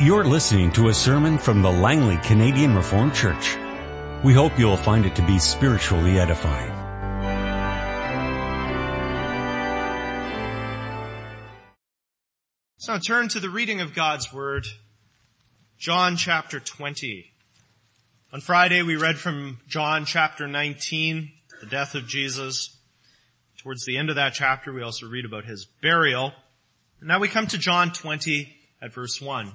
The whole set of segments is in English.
You're listening to a sermon from the Langley Canadian Reformed Church. We hope you'll find it to be spiritually edifying. So turn to the reading of God's Word, John chapter 20. On Friday we read from John chapter 19, the death of Jesus. Towards the end of that chapter we also read about his burial. And now we come to John 20 at verse 1.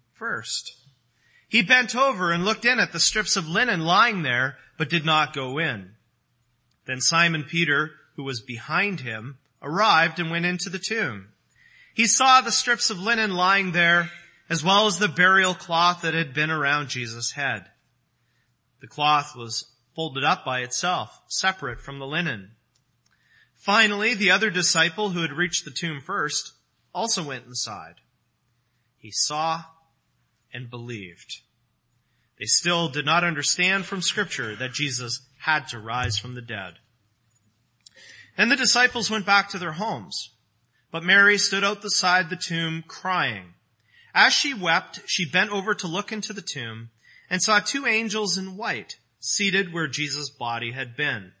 first. He bent over and looked in at the strips of linen lying there, but did not go in. Then Simon Peter, who was behind him, arrived and went into the tomb. He saw the strips of linen lying there, as well as the burial cloth that had been around Jesus' head. The cloth was folded up by itself, separate from the linen. Finally, the other disciple who had reached the tomb first also went inside. He saw and believed. They still did not understand from scripture that Jesus had to rise from the dead. And the disciples went back to their homes. But Mary stood outside the tomb crying. As she wept, she bent over to look into the tomb and saw two angels in white seated where Jesus' body had been,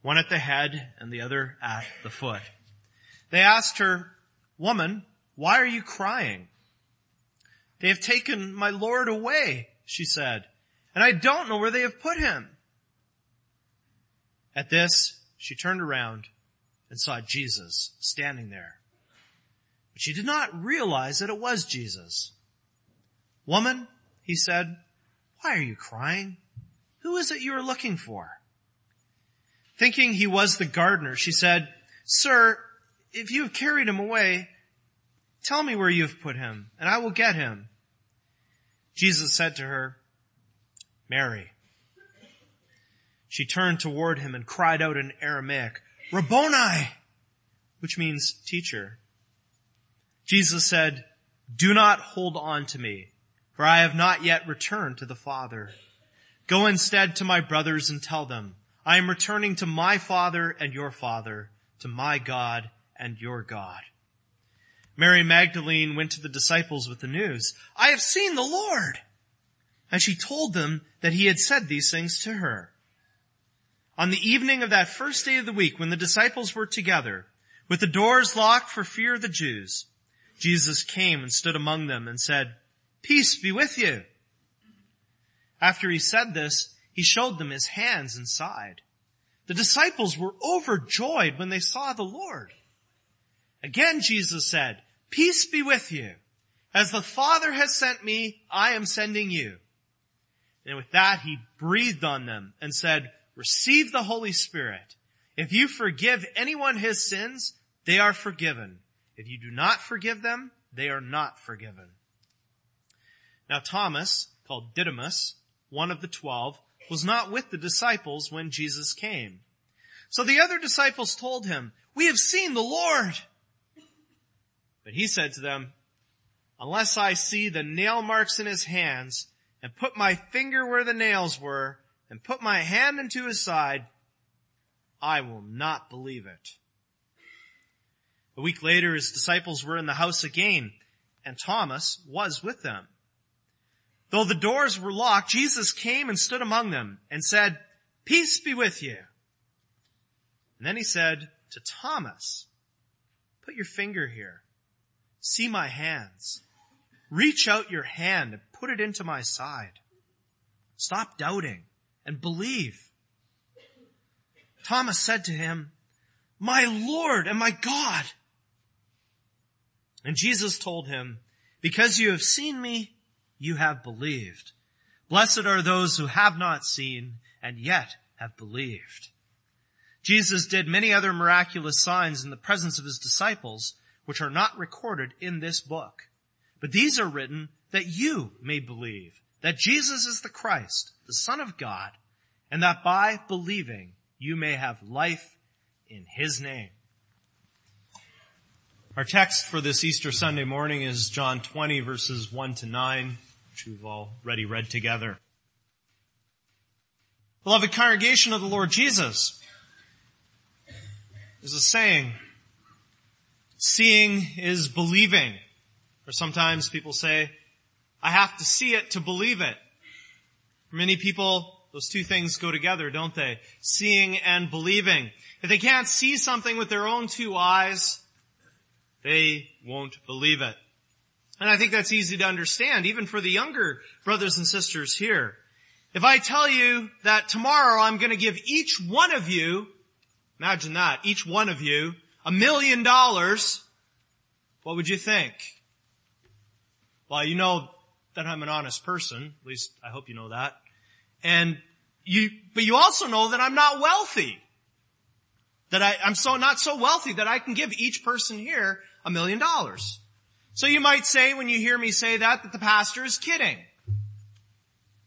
one at the head and the other at the foot. They asked her, woman, why are you crying? They have taken my Lord away, she said, and I don't know where they have put him. At this, she turned around and saw Jesus standing there. But she did not realize that it was Jesus. Woman, he said, why are you crying? Who is it you are looking for? Thinking he was the gardener, she said, Sir, if you have carried him away, Tell me where you have put him, and I will get him. Jesus said to her, Mary. She turned toward him and cried out in Aramaic, Rabboni, which means teacher. Jesus said, do not hold on to me, for I have not yet returned to the Father. Go instead to my brothers and tell them, I am returning to my Father and your Father, to my God and your God. Mary Magdalene went to the disciples with the news, I have seen the Lord! And she told them that he had said these things to her. On the evening of that first day of the week, when the disciples were together, with the doors locked for fear of the Jews, Jesus came and stood among them and said, Peace be with you. After he said this, he showed them his hands and side. The disciples were overjoyed when they saw the Lord. Again Jesus said, Peace be with you. As the Father has sent me, I am sending you. And with that, he breathed on them and said, receive the Holy Spirit. If you forgive anyone his sins, they are forgiven. If you do not forgive them, they are not forgiven. Now Thomas, called Didymus, one of the twelve, was not with the disciples when Jesus came. So the other disciples told him, we have seen the Lord. But he said to them, unless I see the nail marks in his hands and put my finger where the nails were and put my hand into his side, I will not believe it. A week later, his disciples were in the house again and Thomas was with them. Though the doors were locked, Jesus came and stood among them and said, peace be with you. And then he said to Thomas, put your finger here See my hands. Reach out your hand and put it into my side. Stop doubting and believe. Thomas said to him, my Lord and my God. And Jesus told him, because you have seen me, you have believed. Blessed are those who have not seen and yet have believed. Jesus did many other miraculous signs in the presence of his disciples which are not recorded in this book. But these are written that you may believe that Jesus is the Christ, the Son of God, and that by believing you may have life in His name. Our text for this Easter Sunday morning is John 20 verses 1 to 9, which we've already read together. Beloved congregation of the Lord Jesus, there's a saying, seeing is believing. Or sometimes people say, I have to see it to believe it. For many people, those two things go together, don't they? Seeing and believing. If they can't see something with their own two eyes, they won't believe it. And I think that's easy to understand, even for the younger brothers and sisters here. If I tell you that tomorrow I'm going to give each one of you, imagine that, each one of you, a million dollars, what would you think? Well, you know that I'm an honest person. At least I hope you know that. And you, but you also know that I'm not wealthy. That I, I'm so not so wealthy that I can give each person here a million dollars. So you might say when you hear me say that, that the pastor is kidding.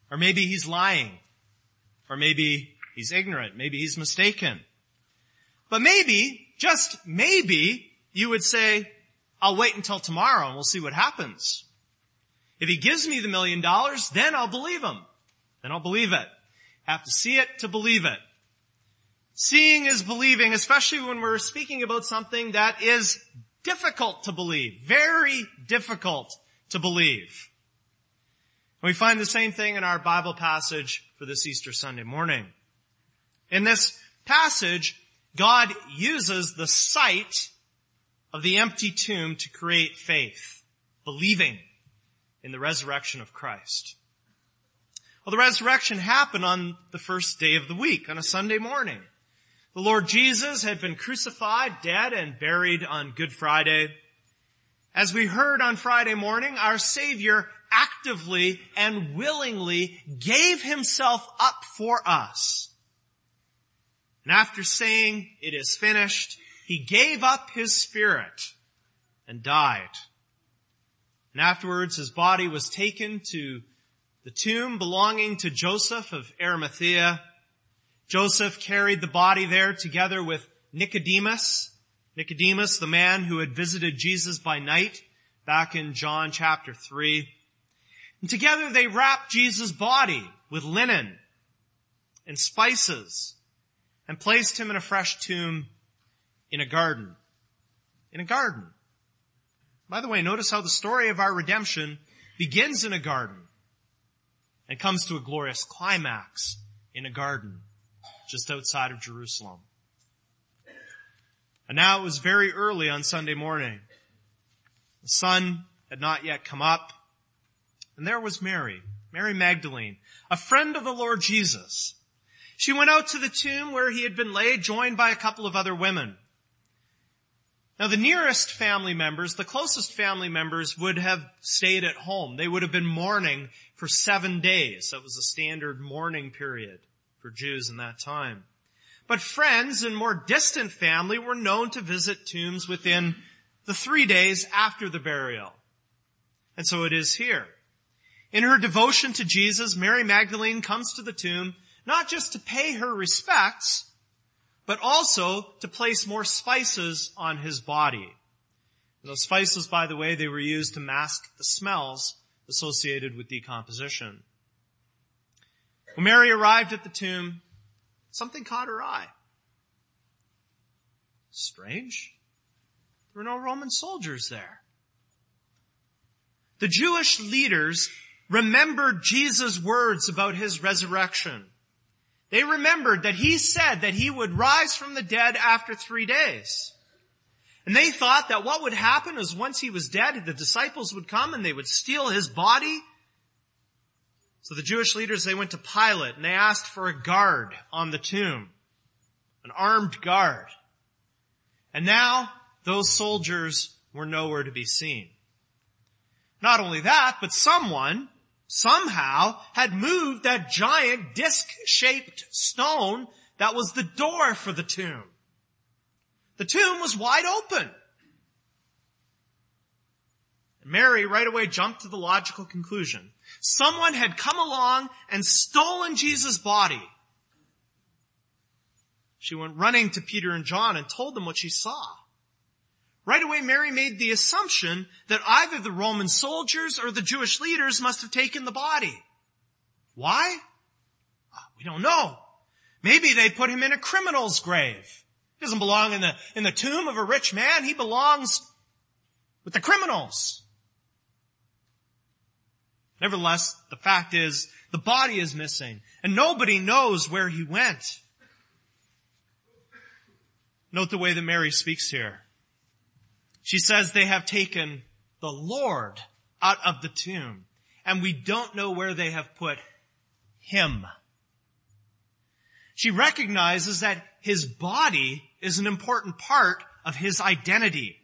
Or maybe he's lying. Or maybe he's ignorant. Maybe he's mistaken. But maybe, just maybe, you would say, I'll wait until tomorrow and we'll see what happens. If he gives me the million dollars, then I'll believe him. Then I'll believe it. Have to see it to believe it. Seeing is believing, especially when we're speaking about something that is difficult to believe. Very difficult to believe. We find the same thing in our Bible passage for this Easter Sunday morning. In this passage, God uses the sight of the empty tomb to create faith, believing in the resurrection of Christ. Well, the resurrection happened on the first day of the week, on a Sunday morning. The Lord Jesus had been crucified, dead, and buried on Good Friday. As we heard on Friday morning, our Savior actively and willingly gave himself up for us. And after saying, it is finished, he gave up his spirit and died. And afterwards his body was taken to the tomb belonging to Joseph of Arimathea. Joseph carried the body there together with Nicodemus. Nicodemus, the man who had visited Jesus by night back in John chapter 3. And together they wrapped Jesus' body with linen and spices and placed him in a fresh tomb in a garden. In a garden. By the way, notice how the story of our redemption begins in a garden and comes to a glorious climax in a garden just outside of Jerusalem. And now it was very early on Sunday morning. The sun had not yet come up. And there was Mary, Mary Magdalene, a friend of the Lord Jesus. She went out to the tomb where he had been laid, joined by a couple of other women. Now the nearest family members, the closest family members would have stayed at home. They would have been mourning for seven days. That was a standard mourning period for Jews in that time. But friends and more distant family were known to visit tombs within the three days after the burial. And so it is here. In her devotion to Jesus, Mary Magdalene comes to the tomb not just to pay her respects, but also to place more spices on his body. Those spices, by the way, they were used to mask the smells associated with decomposition. When Mary arrived at the tomb, something caught her eye. Strange. There were no Roman soldiers there. The Jewish leaders remembered Jesus' words about his resurrection. They remembered that he said that he would rise from the dead after three days. And they thought that what would happen is once he was dead, the disciples would come and they would steal his body. So the Jewish leaders, they went to Pilate and they asked for a guard on the tomb. An armed guard. And now those soldiers were nowhere to be seen. Not only that, but someone somehow had moved that giant disc-shaped stone that was the door for the tomb. The tomb was wide open. Mary right away jumped to the logical conclusion. Someone had come along and stolen Jesus' body. She went running to Peter and John and told them what she saw. Right away, Mary made the assumption that either the Roman soldiers or the Jewish leaders must have taken the body. Why? Ah, we don't know. Maybe they put him in a criminal's grave. He doesn't belong in the, in the tomb of a rich man. He belongs with the criminals. Nevertheless, the fact is, the body is missing, and nobody knows where he went. Note the way that Mary speaks here. She says they have taken the Lord out of the tomb, and we don't know where they have put him. She recognizes that his body is an important part of his identity.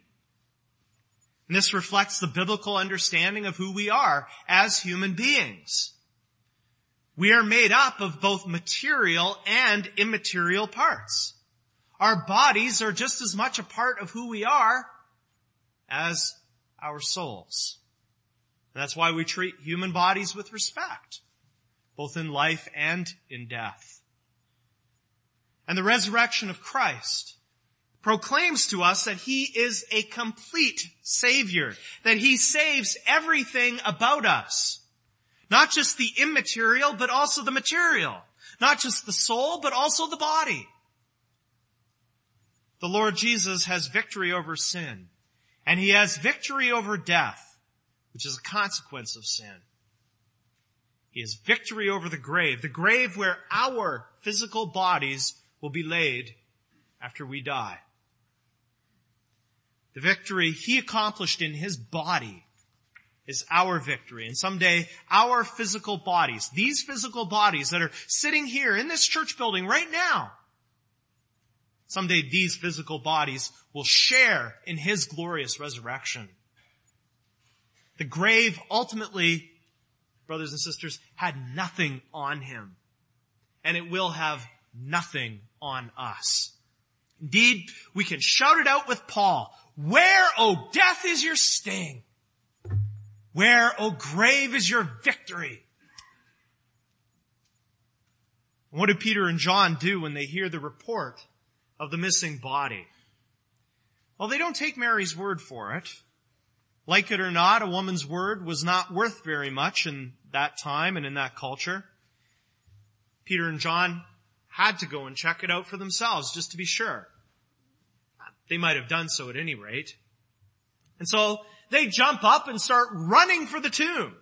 And this reflects the biblical understanding of who we are as human beings. We are made up of both material and immaterial parts. Our bodies are just as much a part of who we are as our souls. And that's why we treat human bodies with respect, both in life and in death. And the resurrection of Christ proclaims to us that He is a complete Savior, that He saves everything about us. Not just the immaterial, but also the material. Not just the soul, but also the body. The Lord Jesus has victory over sin, and He has victory over death, which is a consequence of sin. He has victory over the grave, the grave where our physical bodies will be laid after we die. The victory he accomplished in his body is our victory. And someday our physical bodies, these physical bodies that are sitting here in this church building right now, someday these physical bodies will share in his glorious resurrection. The grave ultimately, brothers and sisters, had nothing on him. And it will have nothing on us. Indeed, we can shout it out with Paul. Where, O death, is your sting? Where, O grave, is your victory? What do Peter and John do when they hear the report of the missing body? Well, they don't take Mary's word for it. Like it or not, a woman's word was not worth very much in that time and in that culture. Peter and John had to go and check it out for themselves just to be sure. They might have done so at any rate. And so they jump up and start running for the tomb.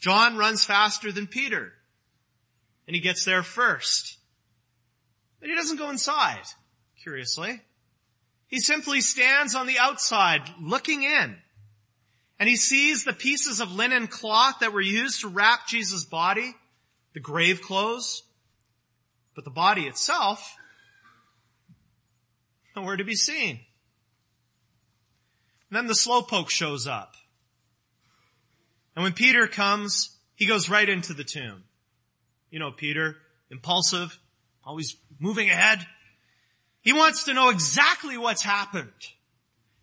John runs faster than Peter. And he gets there first. But he doesn't go inside, curiously. He simply stands on the outside looking in. And he sees the pieces of linen cloth that were used to wrap Jesus' body, the grave clothes, but the body itself nowhere to be seen. And then the slowpoke shows up. And when Peter comes, he goes right into the tomb. You know Peter, impulsive, always moving ahead. He wants to know exactly what's happened.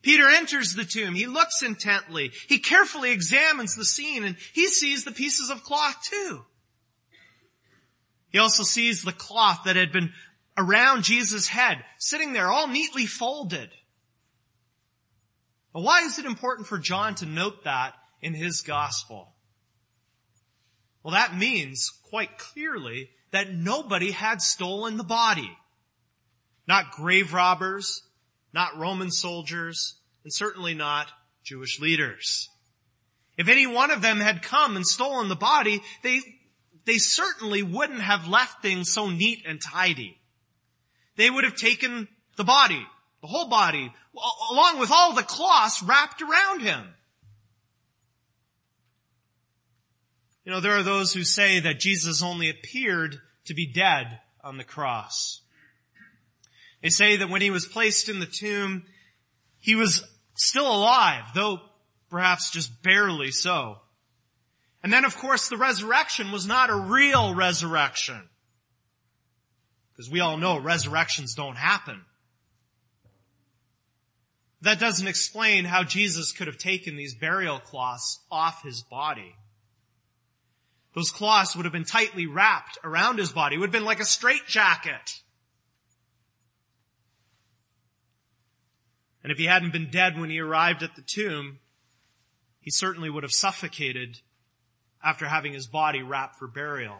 Peter enters the tomb. He looks intently. He carefully examines the scene and he sees the pieces of cloth too. He also sees the cloth that had been around Jesus' head, sitting there all neatly folded. But why is it important for John to note that in his gospel? Well, that means quite clearly that nobody had stolen the body. Not grave robbers, not Roman soldiers, and certainly not Jewish leaders. If any one of them had come and stolen the body, they, they certainly wouldn't have left things so neat and tidy they would have taken the body, the whole body, along with all the cloths wrapped around him. You know, there are those who say that Jesus only appeared to be dead on the cross. They say that when he was placed in the tomb, he was still alive, though perhaps just barely so. And then of course the resurrection was not a real resurrection. Because we all know resurrections don't happen. That doesn't explain how Jesus could have taken these burial cloths off his body. Those cloths would have been tightly wrapped around his body. It would have been like a straitjacket. And if he hadn't been dead when he arrived at the tomb, he certainly would have suffocated after having his body wrapped for burial.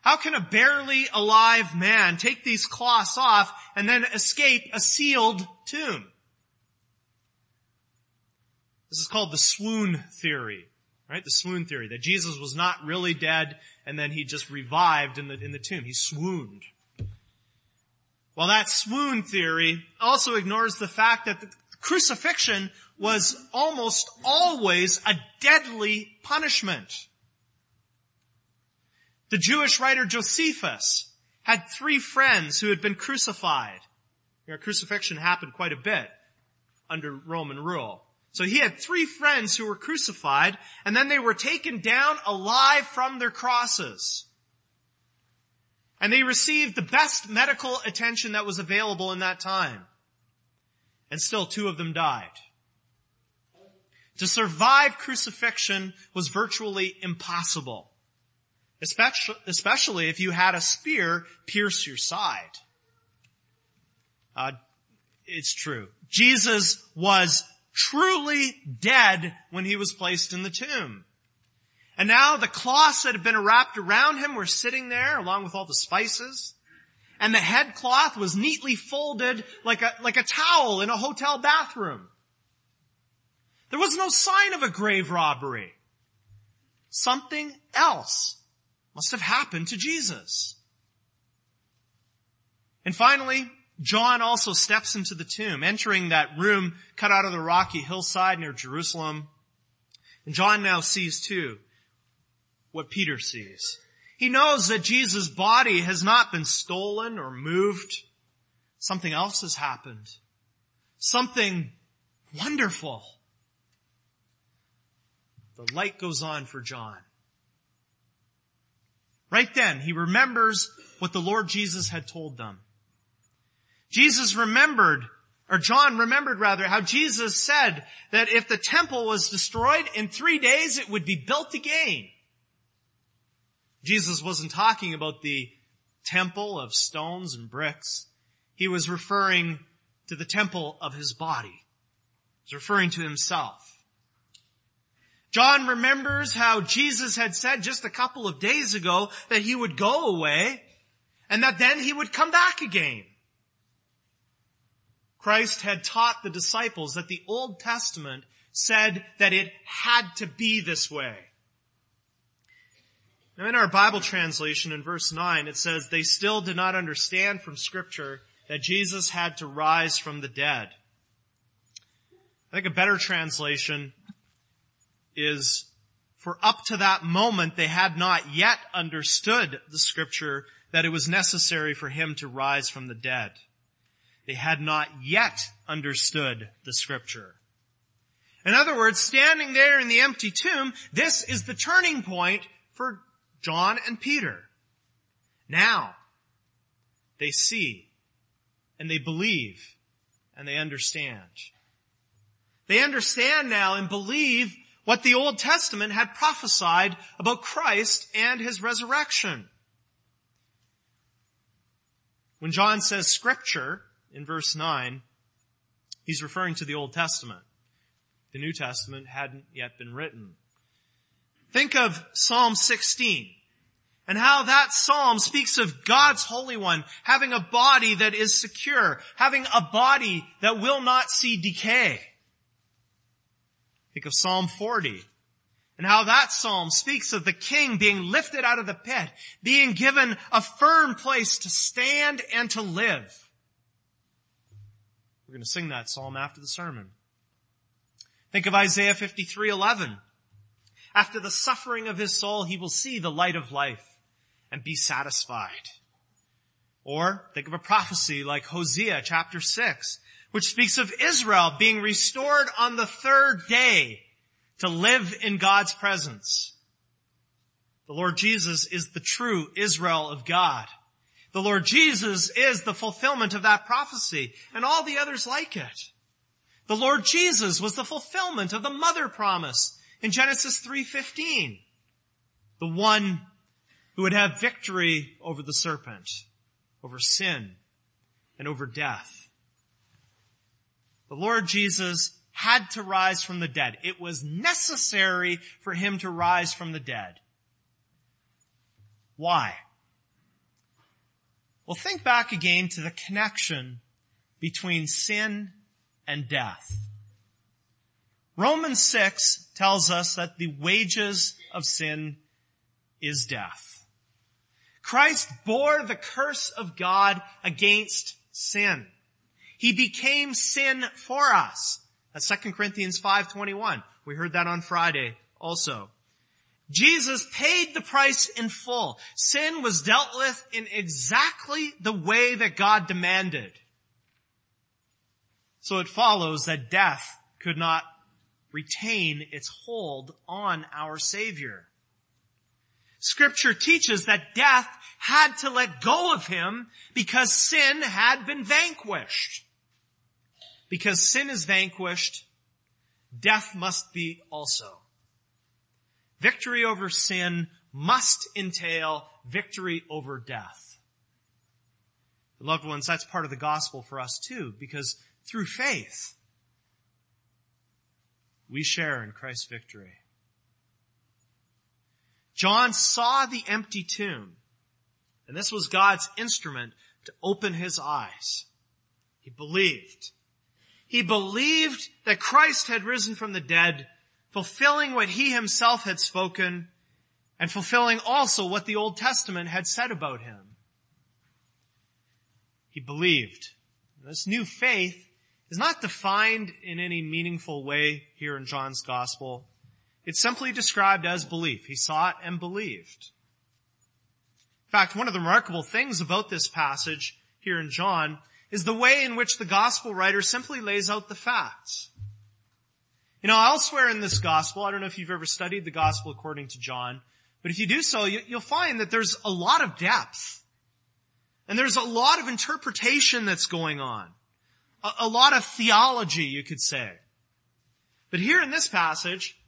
How can a barely alive man take these cloths off and then escape a sealed tomb? This is called the swoon theory, right? The swoon theory, that Jesus was not really dead and then he just revived in the, in the tomb. He swooned. Well, that swoon theory also ignores the fact that the crucifixion was almost always a deadly punishment. The Jewish writer Josephus had three friends who had been crucified. You know, crucifixion happened quite a bit under Roman rule. So he had three friends who were crucified, and then they were taken down alive from their crosses. And they received the best medical attention that was available in that time. And still two of them died. To survive crucifixion was virtually impossible. Especially, if you had a spear pierce your side. Uh, it's true. Jesus was truly dead when he was placed in the tomb. And now the cloths that had been wrapped around him were sitting there along with all the spices. And the head cloth was neatly folded like a, like a towel in a hotel bathroom. There was no sign of a grave robbery. Something else must have happened to Jesus. And finally, John also steps into the tomb, entering that room cut out of the rocky hillside near Jerusalem. And John now sees too what Peter sees. He knows that Jesus' body has not been stolen or moved. Something else has happened. Something wonderful. The light goes on for John. Right then, he remembers what the Lord Jesus had told them. Jesus remembered, or John remembered rather, how Jesus said that if the temple was destroyed in three days, it would be built again. Jesus wasn't talking about the temple of stones and bricks. He was referring to the temple of his body. He was referring to himself. John remembers how Jesus had said just a couple of days ago that he would go away and that then he would come back again. Christ had taught the disciples that the Old Testament said that it had to be this way. Now in our Bible translation in verse 9, it says, they still did not understand from scripture that Jesus had to rise from the dead. I think a better translation is, for up to that moment they had not yet understood the scripture that it was necessary for him to rise from the dead. They had not yet understood the scripture. In other words, standing there in the empty tomb, this is the turning point for John and Peter. Now, they see and they believe and they understand. They understand now and believe what the Old Testament had prophesied about Christ and his resurrection. When John says scripture in verse 9, he's referring to the Old Testament. The New Testament hadn't yet been written. Think of Psalm 16 and how that psalm speaks of God's Holy One having a body that is secure, having a body that will not see decay. Think of Psalm 40 and how that psalm speaks of the king being lifted out of the pit, being given a firm place to stand and to live. We're going to sing that psalm after the sermon. Think of Isaiah 53:11. After the suffering of his soul, he will see the light of life and be satisfied. Or think of a prophecy like Hosea chapter 6, which speaks of Israel being restored on the third day to live in God's presence. The Lord Jesus is the true Israel of God. The Lord Jesus is the fulfillment of that prophecy and all the others like it. The Lord Jesus was the fulfillment of the mother promise in Genesis 3.15. The one who would have victory over the serpent, over sin, and over death. The Lord Jesus had to rise from the dead. It was necessary for him to rise from the dead. Why? Well, think back again to the connection between sin and death. Romans 6 tells us that the wages of sin is death. Christ bore the curse of God against sin. He became sin for us. That's 2 Corinthians 5.21. We heard that on Friday also. Jesus paid the price in full. Sin was dealt with in exactly the way that God demanded. So it follows that death could not retain its hold on our Savior. Scripture teaches that death had to let go of him because sin had been vanquished. Because sin is vanquished, death must be also. Victory over sin must entail victory over death. Loved ones, that's part of the gospel for us too, because through faith, we share in Christ's victory. John saw the empty tomb, and this was God's instrument to open his eyes. He believed. He believed that Christ had risen from the dead, fulfilling what he himself had spoken, and fulfilling also what the Old Testament had said about him. He believed. This new faith is not defined in any meaningful way here in John's gospel. It's simply described as belief. He saw it and believed. In fact, one of the remarkable things about this passage here in John is the way in which the gospel writer simply lays out the facts. You know, elsewhere in this gospel, I don't know if you've ever studied the gospel according to John, but if you do so, you, will find that there's a lot of depth. And there's a lot of interpretation that's going on. A, a lot of theology, you could say. But here in this passage,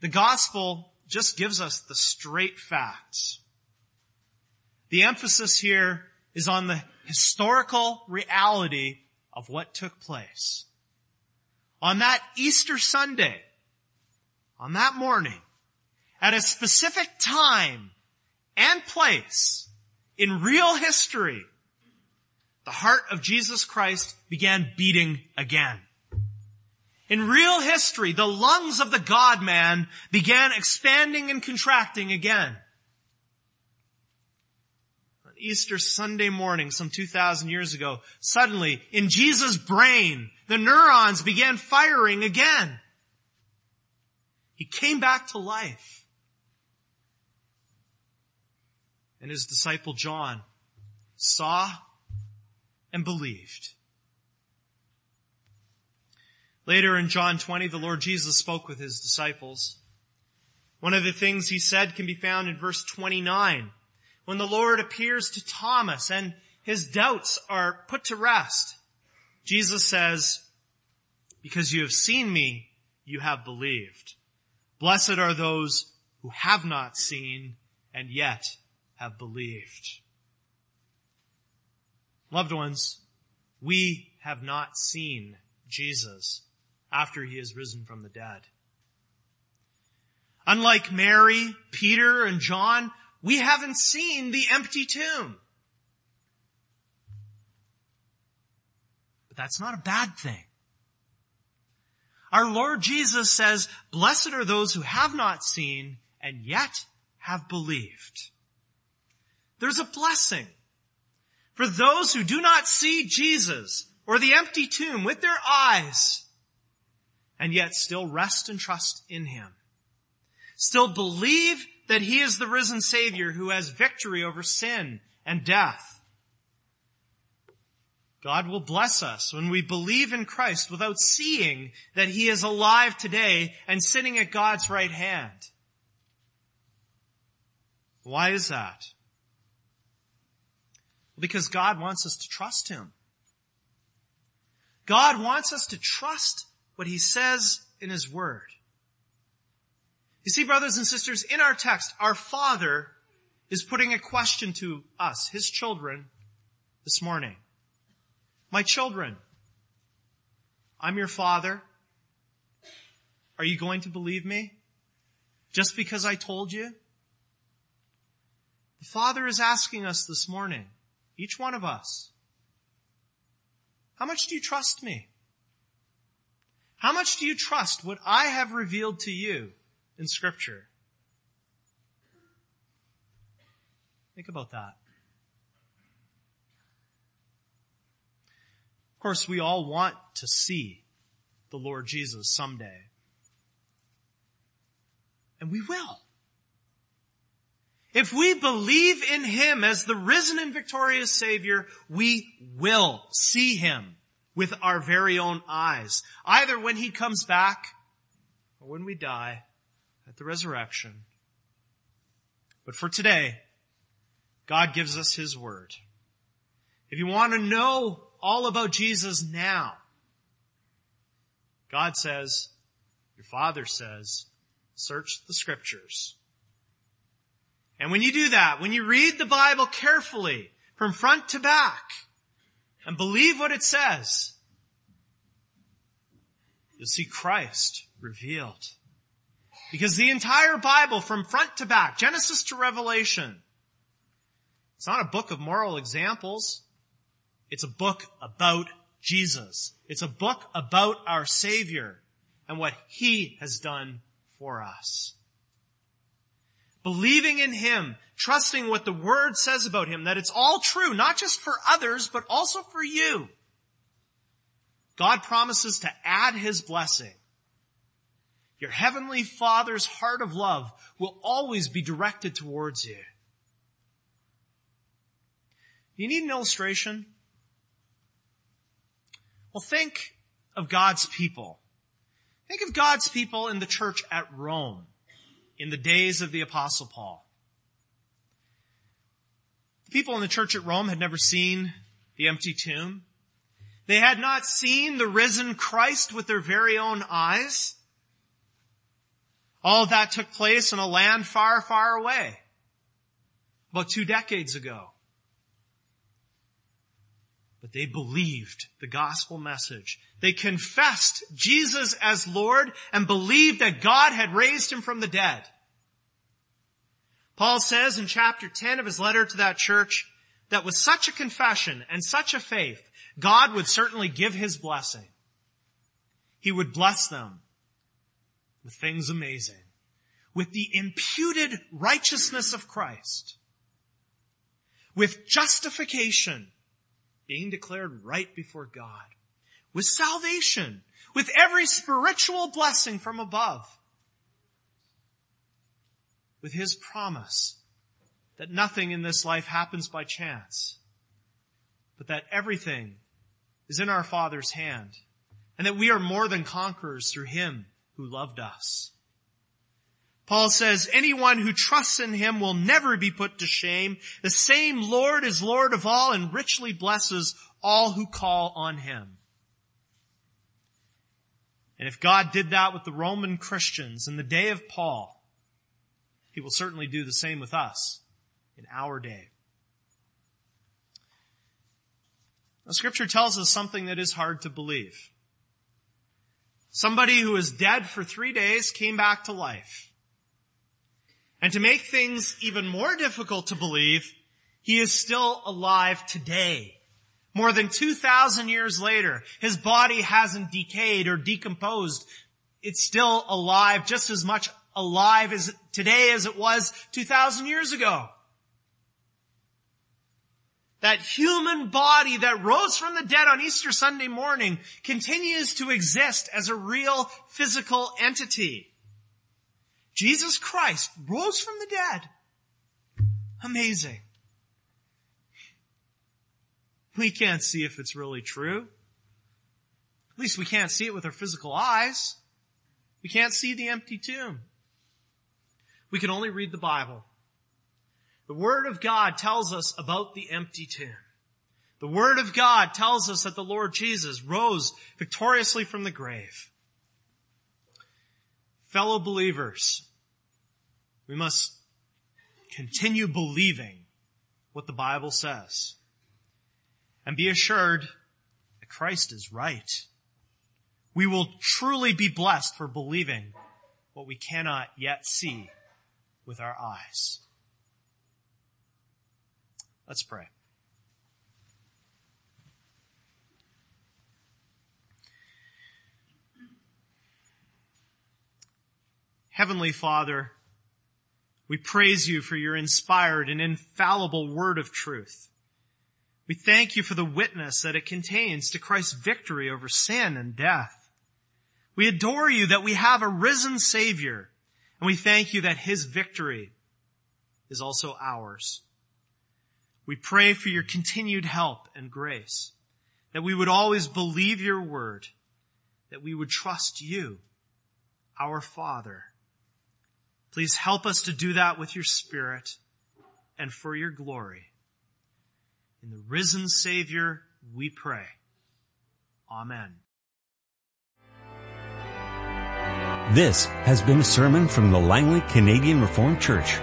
the gospel just gives us the straight facts. The emphasis here is on the historical reality of what took place. On that Easter Sunday, on that morning, at a specific time and place in real history, the heart of Jesus Christ began beating again. In real history, the lungs of the God-man began expanding and contracting again. Easter Sunday morning, some 2,000 years ago, suddenly, in Jesus' brain, the neurons began firing again. He came back to life. And his disciple John saw and believed. Later in John 20, the Lord Jesus spoke with his disciples. One of the things he said can be found in verse 29, when the Lord appears to Thomas and his doubts are put to rest. Jesus says, because you have seen me, you have believed. Blessed are those who have not seen and yet have believed. Loved ones, we have not seen Jesus after he is risen from the dead. Unlike Mary, Peter, and John, we haven't seen the empty tomb. But that's not a bad thing. Our Lord Jesus says, blessed are those who have not seen and yet have believed. There's a blessing for those who do not see Jesus or the empty tomb with their eyes and yet still rest and trust in Him. Still believe that He is the risen Savior who has victory over sin and death. God will bless us when we believe in Christ without seeing that He is alive today and sitting at God's right hand. Why is that? Because God wants us to trust Him. God wants us to trust what he says in his word. You see, brothers and sisters, in our text, our Father is putting a question to us, his children, this morning. My children, I'm your Father. Are you going to believe me? Just because I told you? The Father is asking us this morning, each one of us, how much do you trust me? How much do you trust what I have revealed to you in scripture? Think about that. Of course, we all want to see the Lord Jesus someday. And we will. If we believe in Him as the risen and victorious Savior, we will see Him with our very own eyes. Either when He comes back or when we die at the resurrection. But for today, God gives us His Word. If you want to know all about Jesus now, God says, your Father says, search the Scriptures. And when you do that, when you read the Bible carefully, from front to back, and believe what it says, you'll see Christ revealed. Because the entire Bible from front to back, Genesis to Revelation, it's not a book of moral examples. It's a book about Jesus. It's a book about our Savior and what He has done for us. Believing in Him, trusting what the Word says about Him, that it's all true, not just for others, but also for you. God promises to add His blessing. Your Heavenly Father's heart of love will always be directed towards you. You need an illustration? Well, think of God's people. Think of God's people in the church at Rome in the days of the apostle Paul. The people in the church at Rome had never seen the empty tomb. They had not seen the risen Christ with their very own eyes. All that took place in a land far, far away. About two decades ago. But they believed the gospel message. They confessed Jesus as Lord and believed that God had raised him from the dead. Paul says in chapter 10 of his letter to that church that with such a confession and such a faith, God would certainly give his blessing. He would bless them with things amazing, with the imputed righteousness of Christ, with justification being declared right before God, with salvation, with every spiritual blessing from above, with His promise that nothing in this life happens by chance, but that everything is in our Father's hand, and that we are more than conquerors through Him who loved us. Paul says, anyone who trusts in him will never be put to shame. The same Lord is Lord of all and richly blesses all who call on him. And if God did that with the Roman Christians in the day of Paul, he will certainly do the same with us in our day. Now, scripture tells us something that is hard to believe. Somebody who was dead for three days came back to life. And to make things even more difficult to believe, he is still alive today. More than 2,000 years later, his body hasn't decayed or decomposed. It's still alive, just as much alive as today as it was 2,000 years ago. That human body that rose from the dead on Easter Sunday morning continues to exist as a real physical entity. Jesus Christ rose from the dead. Amazing. We can't see if it's really true. At least we can't see it with our physical eyes. We can't see the empty tomb. We can only read the Bible. The Word of God tells us about the empty tomb. The Word of God tells us that the Lord Jesus rose victoriously from the grave. Fellow believers, we must continue believing what the Bible says and be assured that Christ is right. We will truly be blessed for believing what we cannot yet see with our eyes. Let's pray. Heavenly Father, we praise you for your inspired and infallible word of truth. We thank you for the witness that it contains to Christ's victory over sin and death. We adore you that we have a risen Savior, and we thank you that his victory is also ours. We pray for your continued help and grace, that we would always believe your word, that we would trust you, our Father. Please help us to do that with your Spirit and for your glory. In the risen Savior, we pray. Amen. This has been a sermon from the Langley Canadian Reformed Church.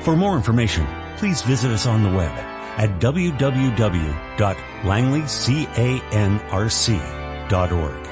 For more information, please visit us on the web at www.langleycanrc.org.